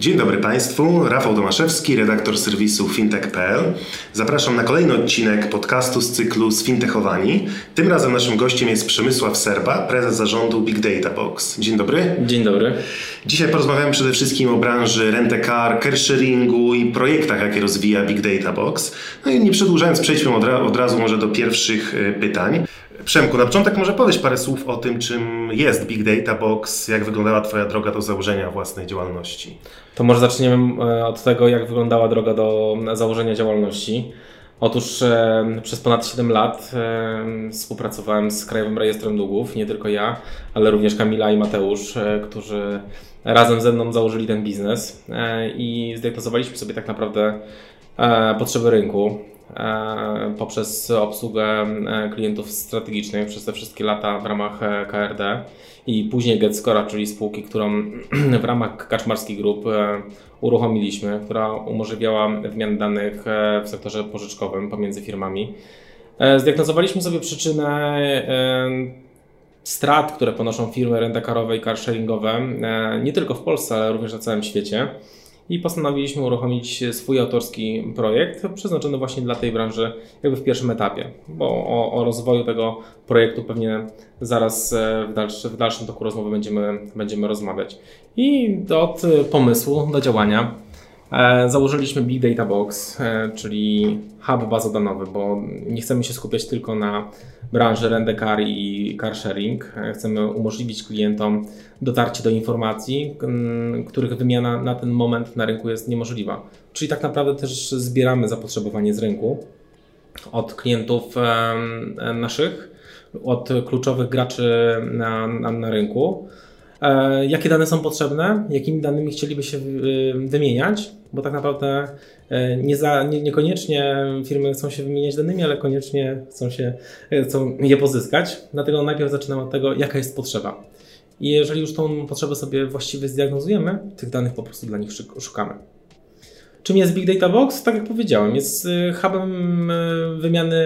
Dzień dobry Państwu, Rafał Tomaszewski, redaktor serwisu fintech.pl. Zapraszam na kolejny odcinek podcastu z cyklu Sfintechowani. Tym razem naszym gościem jest Przemysław Serba, prezes zarządu Big Data Box. Dzień dobry. Dzień dobry. Dzisiaj porozmawiamy przede wszystkim o branży rent-a-car, carsharingu i projektach, jakie rozwija Big Data Box. No i nie przedłużając, przejdźmy od, od razu może do pierwszych y, pytań. Przemku, na początek może powiedz parę słów o tym, czym jest Big Data Box, jak wyglądała Twoja droga do założenia własnej działalności. To może zaczniemy e, od tego, jak wyglądała droga do założenia działalności. Otóż e, przez ponad 7 lat e, współpracowałem z Krajowym Rejestrem Długów, nie tylko ja, ale również Kamila i Mateusz, e, którzy razem ze mną założyli ten biznes e, i zdiagnozowaliśmy sobie tak naprawdę e, potrzeby rynku. E, poprzez obsługę e, klientów strategicznych przez te wszystkie lata w ramach e, KRD i później GetScora, czyli spółki, którą w ramach Kaczmarski Group uruchomiliśmy, która umożliwiała wymianę danych w sektorze pożyczkowym pomiędzy firmami. Zdiagnozowaliśmy sobie przyczynę strat, które ponoszą firmy rentakarowe i carsharingowe, nie tylko w Polsce, ale również na całym świecie i postanowiliśmy uruchomić swój autorski projekt przeznaczony właśnie dla tej branży jakby w pierwszym etapie, bo o, o rozwoju tego projektu pewnie zaraz e, w, dalszy, w dalszym toku rozmowy będziemy, będziemy rozmawiać. I od pomysłu do działania założyliśmy Big Data Box, e, czyli hub bazodanowy, bo nie chcemy się skupiać tylko na branży rent-a-car i car sharing. E, chcemy umożliwić klientom dotarcie do informacji, których wymiana na ten moment na rynku jest niemożliwa. Czyli tak naprawdę też zbieramy zapotrzebowanie z rynku od klientów naszych, od kluczowych graczy na, na, na rynku E, jakie dane są potrzebne, jakimi danymi chcieliby się wymieniać, bo tak naprawdę e, nie za, nie, niekoniecznie firmy chcą się wymieniać danymi, ale koniecznie chcą, się, e, chcą je pozyskać. Dlatego najpierw zaczynamy od tego, jaka jest potrzeba. I jeżeli już tą potrzebę sobie właściwie zdiagnozujemy, tych danych po prostu dla nich szukamy. Czym jest Big Data Box? Tak jak powiedziałem, jest hubem wymiany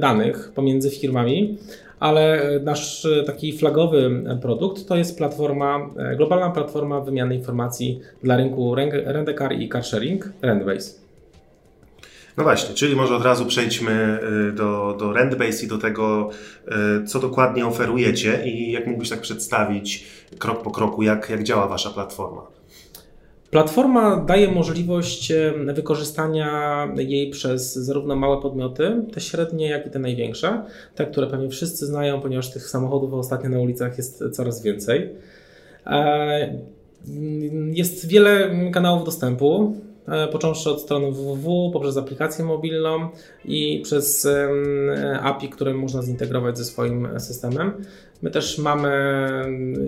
danych pomiędzy firmami, ale nasz taki flagowy produkt to jest platforma, globalna platforma wymiany informacji dla rynku Rendecar i carsharing, Rentbase. No właśnie, czyli może od razu przejdźmy y, do, do Rentbase i do tego, co dokładnie oferujecie i jak mógłbyś tak przedstawić krok po kroku, jak, jak działa Wasza platforma. Platforma daje możliwość wykorzystania jej przez zarówno małe podmioty, te średnie, jak i te największe, te, które pewnie wszyscy znają, ponieważ tych samochodów ostatnio na ulicach jest coraz więcej. E, jest wiele kanałów dostępu, począwszy od strony www, poprzez aplikację mobilną i przez API, które można zintegrować ze swoim systemem. My też mamy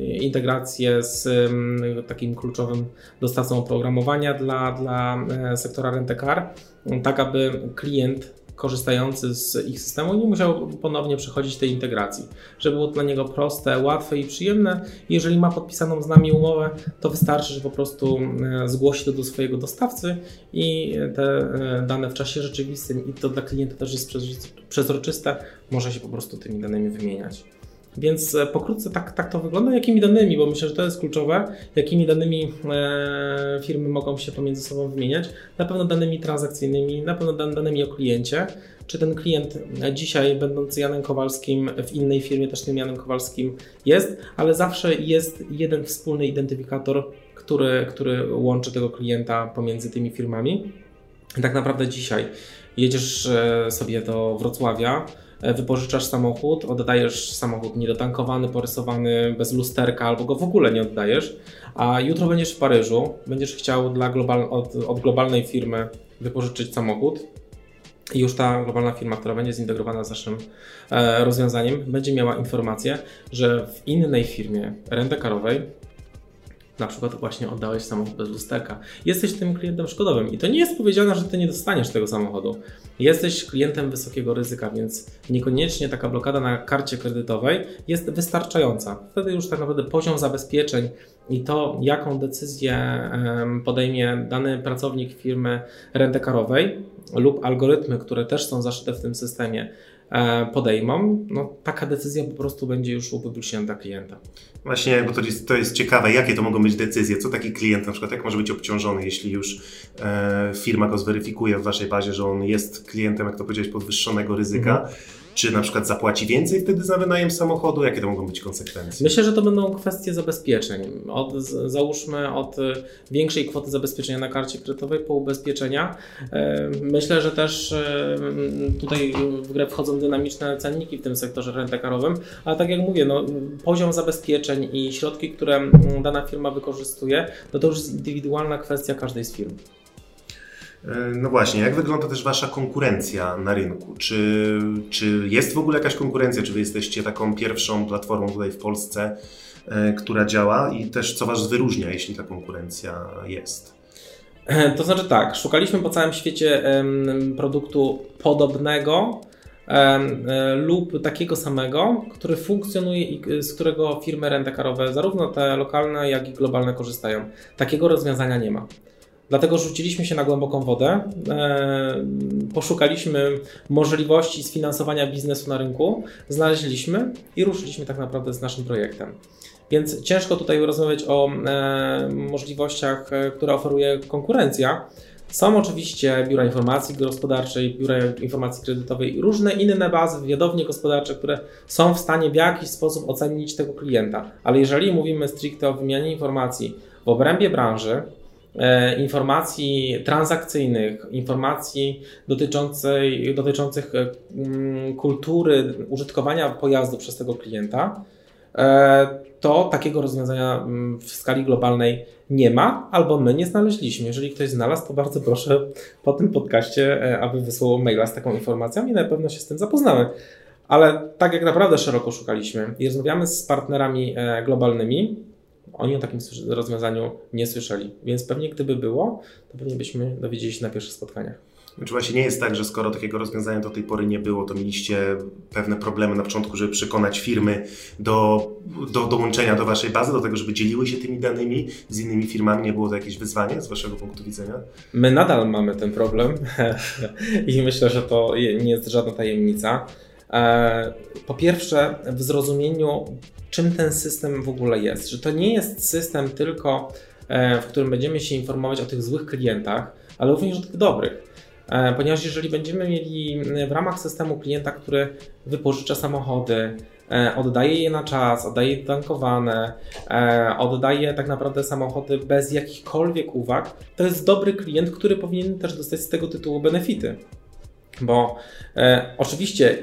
integrację z takim kluczowym dostawcą oprogramowania dla, dla e, sektora Rentecar, tak aby klient korzystający z ich systemu nie musiał ponownie przechodzić tej integracji, żeby było dla niego proste, łatwe i przyjemne. Jeżeli ma podpisaną z nami umowę, to wystarczy, że po prostu e, zgłosi to do swojego dostawcy i te e, dane w czasie rzeczywistym i to dla klienta też jest przezroczyste, może się po prostu tymi danymi wymieniać. Więc e, pokrótce tak, tak to wygląda. Jakimi danymi, bo myślę, że to jest kluczowe, jakimi danymi e, firmy mogą się pomiędzy sobą wymieniać. Na pewno danymi transakcyjnymi, na pewno danymi o kliencie. Czy ten klient dzisiaj, będący Janem Kowalskim, w innej firmie też tym Janem Kowalskim jest, ale zawsze jest jeden wspólny identyfikator, który, który łączy tego klienta pomiędzy tymi firmami. tak naprawdę dzisiaj jedziesz e, sobie do Wrocławia, E, wypożyczasz samochód, oddajesz samochód niedotankowany, porysowany, bez lusterka, albo go w ogóle nie oddajesz, a jutro będziesz w Paryżu, będziesz chciał dla global, od, od globalnej firmy wypożyczyć samochód, i już ta globalna firma, która będzie zintegrowana z naszym e, rozwiązaniem, będzie miała informację, że w innej firmie rentekarowej na przykład właśnie oddałeś samochód bez lusterka. Jesteś tym klientem szkodowym i to nie jest powiedziane, że ty nie dostaniesz tego samochodu. Jesteś klientem wysokiego ryzyka, więc niekoniecznie taka blokada na karcie kredytowej jest wystarczająca. Wtedy już tak naprawdę poziom zabezpieczeń i to, jaką decyzję podejmie dany pracownik firmy rentekarowej lub algorytmy, które też są zaszyte w tym systemie, podejmą, no taka decyzja po prostu będzie już upubliczniona dla klienta. Właśnie, bo to jest, to jest ciekawe, jakie to mogą być decyzje, co taki klient na przykład, jak może być obciążony, jeśli już e, firma go zweryfikuje w waszej bazie, że on jest klientem, jak to powiedziałeś, podwyższonego ryzyka. Mhm czy na przykład zapłaci więcej wtedy za wynajem samochodu? Jakie to mogą być konsekwencje? Myślę, że to będą kwestie zabezpieczeń. Od, załóżmy od większej kwoty zabezpieczenia na karcie kredytowej po ubezpieczenia. E, myślę, że też e, tutaj w grę wchodzą dynamiczne cenniki w tym sektorze rentekarowym, ale tak jak mówię, no, poziom zabezpieczeń i środki, które dana firma wykorzystuje, no to już jest indywidualna kwestia każdej z firm. E, no właśnie, jak wygląda też Wasza konkurencja na rynku? Czy, czy jest w ogóle jakaś konkurencja? Czy Wy jesteście taką pierwszą platformą tutaj w Polsce, e, która działa? I też co Was wyróżnia, jeśli ta konkurencja jest? E, to znaczy tak, szukaliśmy po całym świecie produktu podobnego lub takiego samego, który funkcjonuje i z którego firmy rentekarowe, zarówno te lokalne, jak i globalne korzystają. Takiego rozwiązania nie ma. Dlatego rzuciliśmy się na głęboką wodę, e, poszukaliśmy możliwości sfinansowania biznesu na rynku, znaleźliśmy i ruszyliśmy tak naprawdę z naszym projektem. Więc ciężko tutaj rozmawiać o e, możliwościach, e, które oferuje konkurencja. Są oczywiście biura informacji gospodarczej, biura informacji kredytowej i różne inne bazy, wywiadownie gospodarcze, które są w stanie w jakiś sposób ocenić tego klienta. Ale jeżeli mówimy stricte o wymianie informacji w obrębie branży, informacji transakcyjnych, informacji dotyczącej, dotyczących e, mm, kultury użytkowania pojazdu przez tego klienta, e, to takiego rozwiązania mm, w skali globalnej nie ma, albo my nie znaleźliśmy. Jeżeli ktoś znalazł, to bardzo proszę po tym podcaście, aby wysłał maila z taką informacją i na pewno się z tym zapoznamy. Ale tak jak naprawdę szeroko szukaliśmy i rozmawiamy z partnerami globalnymi, oni o takim rozwiązaniu nie słyszeli, więc pewnie gdyby było, to pewnie byśmy dowiedzieli się na pierwszych spotkaniach. Czy właśnie nie jest tak, że skoro takiego rozwiązania do tej pory nie było, to mieliście pewne problemy na początku, żeby przekonać firmy do, do dołączenia do Waszej bazy, do tego, żeby dzieliły się tymi danymi z innymi firmami? Nie było to jakieś wyzwanie z Waszego punktu widzenia? My nadal mamy ten problem i myślę, że to nie jest żadna tajemnica. E, po pierwsze, w zrozumieniu czym ten system w ogóle jest. Że to nie jest system tylko, e, w którym będziemy się informować o tych złych klientach, ale również o tych dobrych. E, ponieważ jeżeli będziemy mieli w ramach systemu klienta, który wypożycza samochody, oddaje je na czas, oddaje je tankowane, oddaje tak naprawdę samochody bez jakichkolwiek uwag, to jest dobry klient, który powinien też dostać z tego tytułu benefity. Bo e, oczywiście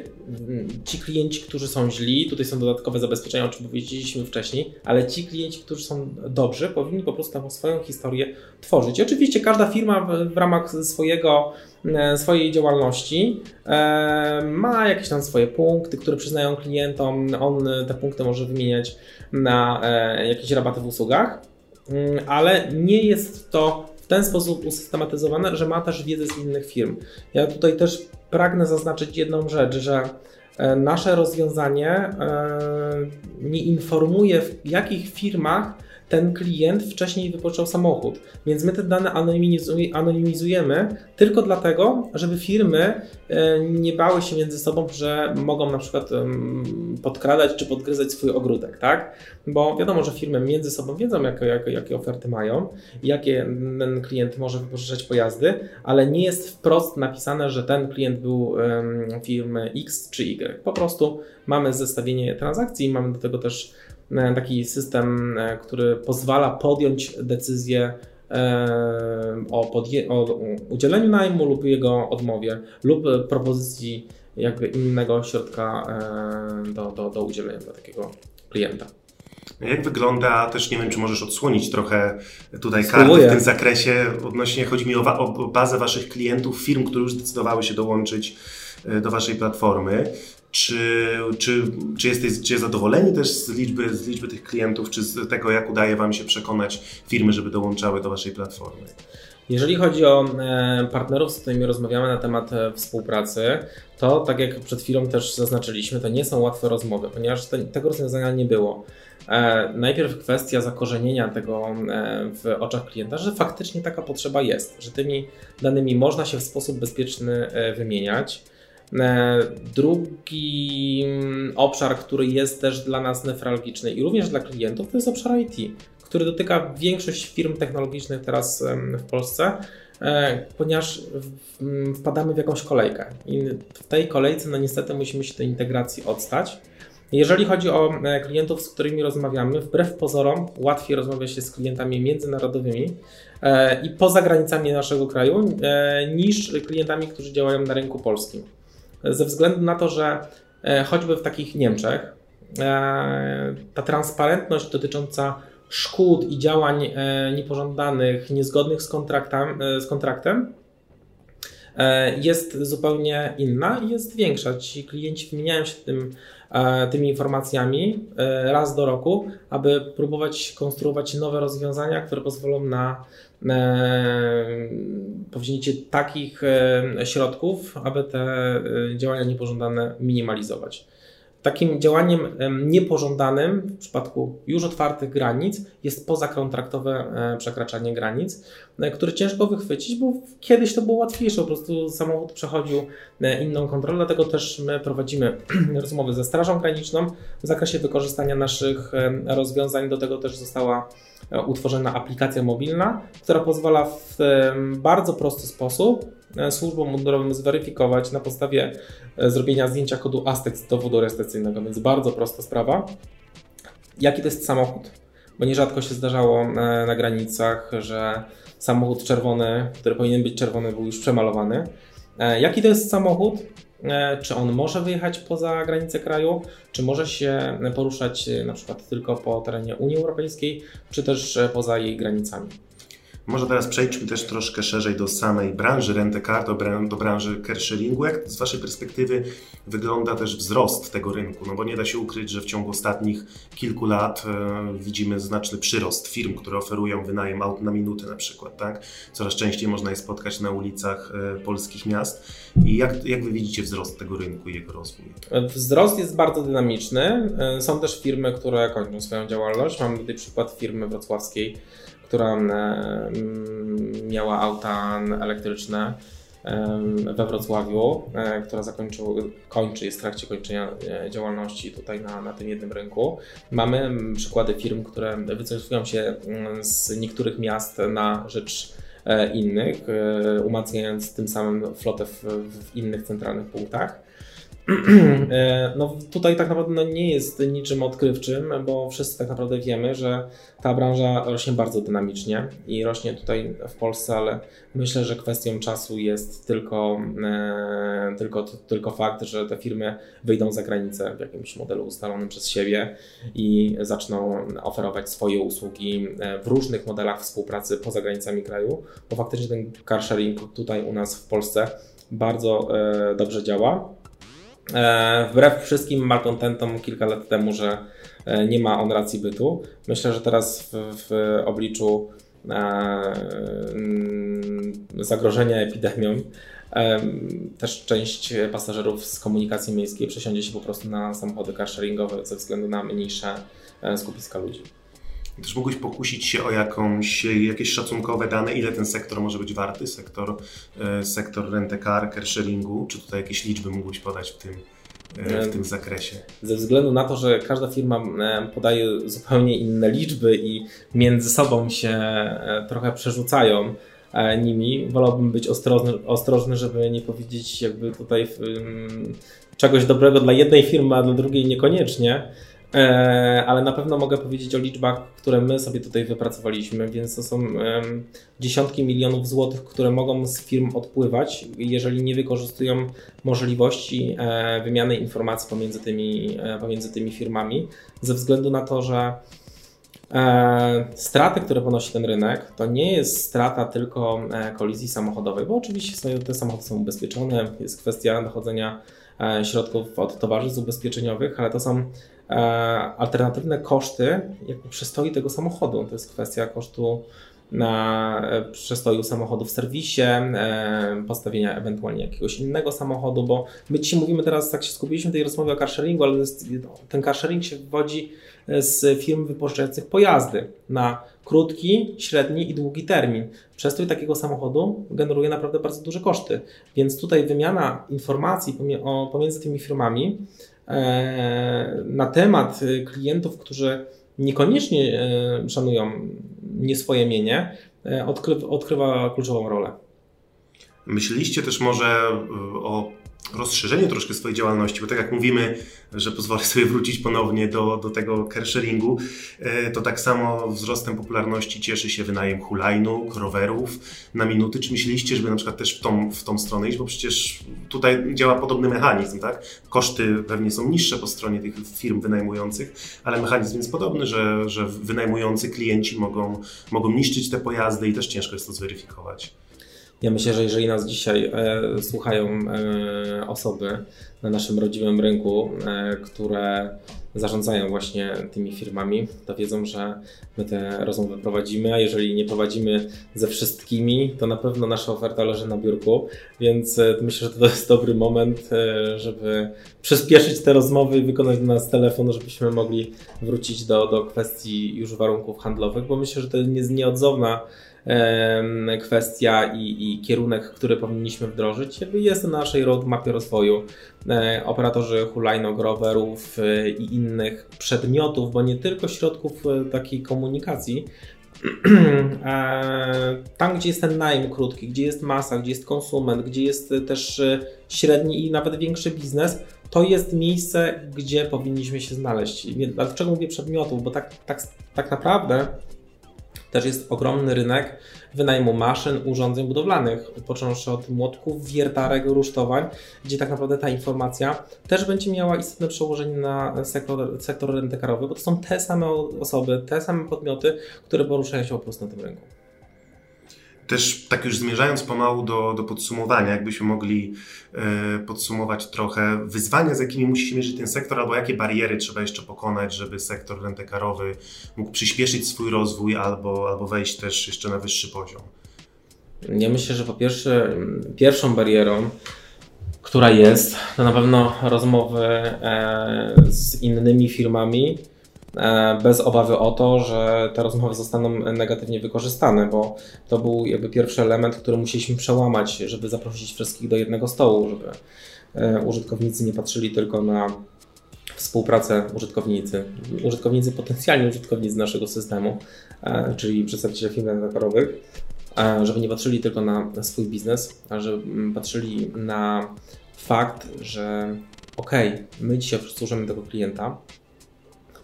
ci klienci, którzy są źli, tutaj są dodatkowe zabezpieczenia, o czym powiedzieliśmy wcześniej, ale ci klienci, którzy są dobrzy, powinni po prostu swoją historię tworzyć. Oczywiście każda firma w, ramach swojego, e, swojej działalności e, ma jakieś tam swoje punkty, które przyznają klientom. On te punkty może wymieniać na e, jakieś rabaty w usługach, mm, ale nie jest to w ten sposób usystematyzowane, że ma też wiedzę z innych firm. Ja tutaj też pragnę zaznaczyć jedną rzecz, że e, nasze rozwiązanie e, nie informuje w jakich firmach ten klient wcześniej wypożyczał samochód. Więc my te dane anonimizujemy tylko dlatego, żeby firmy e, nie bały się między sobą, że mogą na przykład podkradać czy podgryzać swój ogródek, tak? Bo wiadomo, że firmy między sobą wiedzą, jakie, jakie, jakie oferty mają, jakie ten klient może wypożyczać pojazdy, ale nie jest wprost napisane, że ten klient był firmy X czy Y. Po prostu mamy zestawienie transakcji, mamy do tego też taki system, e, który pozwala podjąć decyzję e, o, podje- o udzieleniu najmu lub jego odmowie, lub propozycji jakby innego środka do, do, do udzielenia dla takiego klienta. Jak wygląda, też nie wiem, czy możesz odsłonić trochę tutaj kartę w tym zakresie, odnośnie, chodzi mi o, o bazę Waszych klientów, firm, które już zdecydowały się dołączyć e, do Waszej platformy. Czy, czy, czy, jesteś, czy zadowoleni też z liczby, z liczby tych klientów, czy z tego, jak udaje Wam się przekonać firmy, żeby dołączały do Waszej platformy? Jeżeli chodzi o e, partnerów, z którymi rozmawiamy na temat e, współpracy, to tak jak przed chwilą też zaznaczyliśmy, to nie są łatwe rozmowy, ponieważ te, tego rozwiązania nie było. E, najpierw kwestia zakorzenienia tego w oczach klienta, że faktycznie taka potrzeba jest, że tymi danymi można się w sposób bezpieczny wymieniać. Drugi mm, obszar, który jest też dla nas nefralgiczny i również dla klientów, to jest obszar IT który dotyka większość firm technologicznych teraz w Polsce, e, ponieważ wpadamy w jakąś kolejkę i w tej kolejce no niestety musimy się tej integracji odstać. Jeżeli chodzi o e, klientów, z którymi rozmawiamy, wbrew pozorom łatwiej rozmawia się z klientami międzynarodowymi e, i poza granicami naszego kraju niż klientami, którzy działają na rynku polskim. Ze względu na to, że choćby w takich Niemczech ta transparentność dotycząca szkód i działań e, niepożądanych, niezgodnych z, kontraktem, e, z kontraktem e, jest zupełnie inna i jest większa. Ci klienci wymieniają się tym, tymi informacjami raz do roku, aby próbować konstruować nowe rozwiązania, które pozwolą na powzięcie takich środków, aby te działania niepożądane minimalizować. Takim działaniem niepożądanym w przypadku już otwartych granic jest pozakontraktowe e, przekraczanie granic, e, które ciężko wychwycić, bo kiedyś to było łatwiejsze, po prostu samochód przechodził e, inną kontrolę, dlatego też my prowadzimy rozmowy ze Strażą Graniczną w zakresie wykorzystania naszych rozwiązań. Do tego też została utworzona aplikacja mobilna, która pozwala w bardzo prosty sposób służbom mundurowym zweryfikować na podstawie e, zrobienia zdjęcia kodu ASTEC z dowodu rejestracyjnego, więc bardzo prosta sprawa. Jaki to jest samochód? Bo nierzadko się zdarzało e, na granicach, że samochód czerwony, który powinien być czerwony, był już przemalowany. Jaki to jest samochód? Czy on może wyjechać poza granice kraju, czy może się poruszać na przykład tylko po terenie Unii Europejskiej, czy też poza jej granicami? Może teraz przejdźmy też troszkę szerzej do samej branży Rentecar, do, do branży carsharingu. Jak z Waszej perspektywy wygląda też wzrost tego rynku? No bo nie da się ukryć, że w ciągu ostatnich kilku lat e, widzimy znaczny przyrost firm, które oferują wynajem aut na minutę na przykład. Tak? Coraz częściej można je spotkać na ulicach e, polskich miast. I jak, jak Wy widzicie wzrost tego rynku i jego rozwój? Wzrost jest bardzo dynamiczny. E, są też firmy, które kończą swoją działalność. Mam tutaj przykład firmy wrocławskiej, która miała auta elektryczne we Wrocławiu, e, która zakończył, kończy, jest w trakcie kończenia e, działalności tutaj na, na tym jednym rynku. Mamy przykłady firm, które wycofują się z niektórych miast na rzecz e, innych, umacniając tym samym flotę w, w innych centralnych punktach. E, no tutaj tak naprawdę no nie jest niczym odkrywczym, bo wszyscy tak naprawdę wiemy, że ta branża rośnie bardzo dynamicznie i rośnie tutaj w Polsce, ale myślę, że kwestią czasu jest tylko, e, tylko, tylko fakt, że te firmy wyjdą za granicę w jakimś modelu ustalonym przez siebie i zaczną oferować swoje usługi e, w różnych modelach współpracy poza granicami kraju, bo faktycznie ten car sharing tutaj u nas w Polsce bardzo dobrze działa. E, wbrew wszystkim malkontentom kilka lat temu, że e, nie ma on racji bytu. Myślę, że teraz w, w obliczu e, mm, zagrożenia epidemią też część pasażerów z komunikacji miejskiej przesiądzie się po prostu na samochody carsharingowe ze względu na mniejsze skupiska ludzi. Też mógłbyś pokusić się o jakąś, jakieś szacunkowe dane, ile ten sektor może być warty, sektor, e, sektor rentecar, carsharingu, czy tutaj jakieś liczby mógłbyś podać w tym, e, w tym zakresie? Ze względu na to, że każda firma e, podaje zupełnie inne liczby i między sobą się trochę przerzucają nimi, wolałbym być ostrożny, ostrożny żeby nie powiedzieć jakby tutaj czegoś dobrego dla jednej firmy, a dla drugiej niekoniecznie. E, ale na pewno mogę powiedzieć o liczbach, które my sobie tutaj wypracowaliśmy, więc to są dziesiątki milionów złotych, które mogą z firm odpływać, jeżeli nie wykorzystują możliwości e, wymiany informacji pomiędzy tymi, e, pomiędzy tymi firmami, ze względu na to, że straty, które ponosi ten rynek, to nie jest strata tylko kolizji samochodowej, bo oczywiście te samochody są ubezpieczone, jest kwestia dochodzenia środków od towarzystw ubezpieczeniowych, ale to są alternatywne koszty jakby przestoi tego samochodu. To jest kwestia kosztu na e, przestoju samochodu w serwisie, e, postawienia ewentualnie jakiegoś innego samochodu, bo my dzisiaj mówimy teraz, tak się skupiliśmy w tej rozmowie o carsharingu, ale ten carsharing się wywodzi z firm wypożyczających pojazdy na krótki, średni i długi termin. Przestój takiego samochodu generuje naprawdę bardzo duże koszty, więc tutaj wymiana informacji pomiędzy tymi firmami E, na temat klientów, którzy niekoniecznie e, szanują nie swoje mienie, e, odkrywa kluczową rolę. Myśleliście też może o rozszerzenie troszkę swojej działalności, bo tak jak mówimy, że pozwolę sobie wrócić ponownie do, do tego carsharingu, e, to tak samo wzrostem popularności cieszy się wynajem hulajnóg, rowerów na minuty. Czy myśleliście, żeby na przykład też w tą, w tą stronę iść, bo przecież tutaj działa podobny mechanizm, tak? Koszty pewnie są niższe po stronie tych firm wynajmujących, ale mechanizm jest podobny, że, że wynajmujący klienci mogą, mogą niszczyć te pojazdy i też ciężko jest to zweryfikować. Ja myślę, że jeżeli nas dzisiaj e, słuchają e, osoby na naszym rodzimym rynku, e, które zarządzają właśnie tymi firmami, to wiedzą, że my te rozmowy prowadzimy, a jeżeli nie prowadzimy ze wszystkimi, to na pewno nasza oferta leży na biurku, więc e, myślę, że to jest dobry moment, e, żeby przyspieszyć te rozmowy i wykonać do nas telefon, żebyśmy mogli wrócić do, do kwestii już warunków handlowych, bo myślę, że to jest nieodzowna kwestia i, i, kierunek, który powinniśmy wdrożyć, jest na naszej roadmapie rozwoju. E, operatorzy hulajnog, rowerów e, i innych przedmiotów, bo nie tylko środków e, takiej komunikacji, tam, gdzie jest ten najm krótki, gdzie jest masa, gdzie jest konsument, gdzie jest też średni i nawet większy biznes, to jest miejsce, gdzie powinniśmy się znaleźć. Dlaczego mówię przedmiotów? Bo tak, tak, tak naprawdę też jest ogromny rynek wynajmu maszyn, urządzeń budowlanych, począwszy od młotków, wiertarek, rusztowań, gdzie tak naprawdę ta informacja też będzie miała istotne przełożenie na sektor, sektor rentekarowy, bo to są te same osoby, te same podmioty, które poruszają się po prostu na tym rynku. Też tak już zmierzając pomału do, do podsumowania, jakbyśmy mogli e, podsumować trochę wyzwania, z jakimi musi się mierzyć ten sektor, albo jakie bariery trzeba jeszcze pokonać, żeby sektor rentekarowy mógł przyspieszyć swój rozwój albo, albo wejść też jeszcze na wyższy poziom. Ja myślę, że po pierwsze, pierwszą barierą, która jest, to na pewno rozmowy e, z innymi firmami, bez obawy o to, że te rozmowy zostaną negatywnie wykorzystane, bo to był jakby pierwszy element, który musieliśmy przełamać, żeby zaprosić wszystkich do jednego stołu, żeby e, użytkownicy nie patrzyli tylko na współpracę użytkownicy, użytkownicy, potencjalni użytkownicy naszego systemu, e, czyli przedstawiciele firm deweloperowych, żeby nie patrzyli tylko na swój biznes, a żeby patrzyli na fakt, że ok, my dzisiaj obsłużymy tego klienta,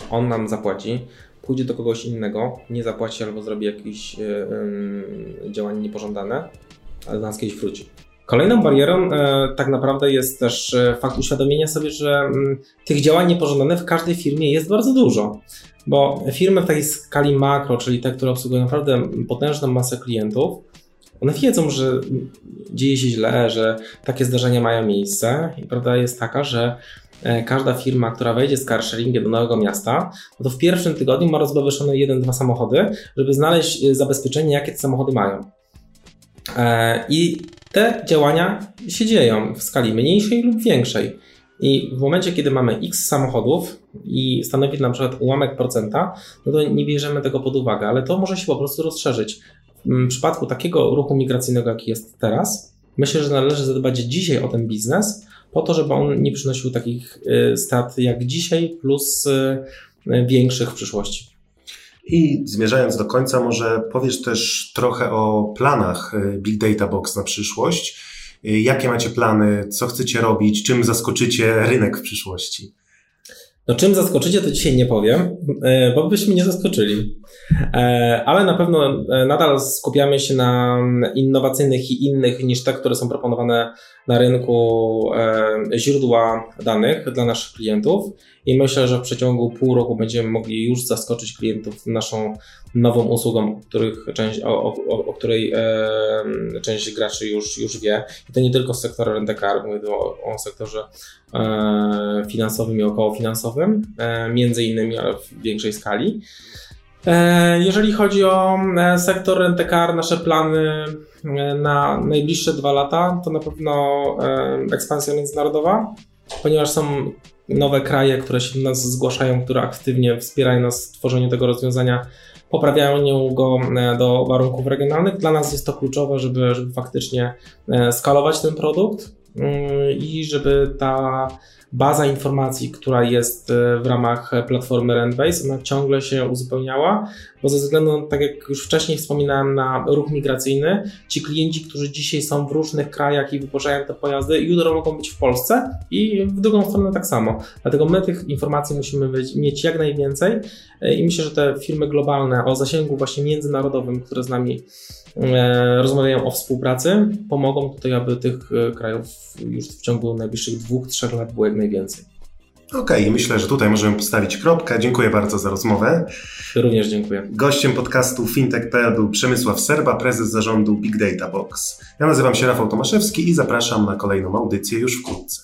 on nam zapłaci, pójdzie do kogoś innego, nie zapłaci albo zrobi jakieś yy, działanie niepożądane, ale do nas kiedyś wróci. Kolejną barierą e, tak naprawdę jest też e, fakt uświadomienia sobie, że m, tych działań niepożądanych w każdej firmie jest bardzo dużo. Bo firmy w takiej skali makro, czyli te, które obsługują naprawdę potężną masę klientów, one wiedzą, że dzieje się źle, że takie zdarzenia mają miejsce i prawda jest taka, że E, każda firma, która wejdzie z carsharingiem do nowego miasta, no to w pierwszym tygodniu ma rozbawione jeden, dwa samochody, żeby znaleźć e, zabezpieczenie, jakie te samochody mają. E, I te działania się dzieją w skali mniejszej lub większej. I w momencie, kiedy mamy x samochodów i stanowi na przykład ułamek procenta, no to nie bierzemy tego pod uwagę, ale to może się po prostu rozszerzyć. W przypadku takiego ruchu migracyjnego, jaki jest teraz, myślę, że należy zadbać dzisiaj o ten biznes, po to, żeby on nie przynosił takich y, strat jak dzisiaj, plus y, większych w przyszłości. I zmierzając do końca, może powiesz też trochę o planach y, Big Data Box na przyszłość. Jakie macie plany, co chcecie robić, czym zaskoczycie rynek w przyszłości? No czym zaskoczycie, to dzisiaj nie powiem, e, bo byśmy nie zaskoczyli. E, ale na pewno e, nadal skupiamy się na innowacyjnych i innych niż te, które są proponowane na rynku źródła danych dla naszych klientów i myślę, że w przeciągu pół roku będziemy mogli już zaskoczyć klientów naszą nową usługą, których część, o, o, o której e, część graczy już, już wie. I to nie tylko z sektora rent-a-car, mówię o, o sektorze e, finansowym i okołofinansowym, e, między innymi, ale w większej skali. E, jeżeli chodzi o e, sektor rent-a-car, nasze plany e, na najbliższe dwa lata to na pewno ekspansja międzynarodowa, ponieważ są nowe kraje, które się do nas zgłaszają, które aktywnie wspierają nas w tworzeniu tego rozwiązania, poprawiają go e, do warunków regionalnych. Dla nas jest to kluczowe, żeby, żeby faktycznie e, skalować ten produkt mm, i żeby ta baza informacji, która jest e, w ramach platformy Rentbase, ona ciągle się uzupełniała, bo ze względu, tak jak już wcześniej wspominałem, na ruch migracyjny, ci klienci, którzy dzisiaj są w różnych krajach i wypożyczają te pojazdy, jutro mogą być w Polsce i w drugą stronę tak samo. Dlatego my tych informacji musimy mieć jak najwięcej e, i myślę, że te firmy globalne o zasięgu właśnie międzynarodowym, które z nami e, rozmawiają o współpracy, pomogą tutaj, aby tych krajów już w ciągu najbliższych dwóch, trzech lat było jak najwięcej. Okej, okay, myślę, że tutaj możemy postawić kropkę. Dziękuję bardzo za rozmowę. Również dziękuję. Gościem podcastu fintech.pl był Przemysław Serba, prezes zarządu Big Data Box. Ja nazywam się Rafał Tomaszewski i zapraszam na kolejną audycję już wkrótce.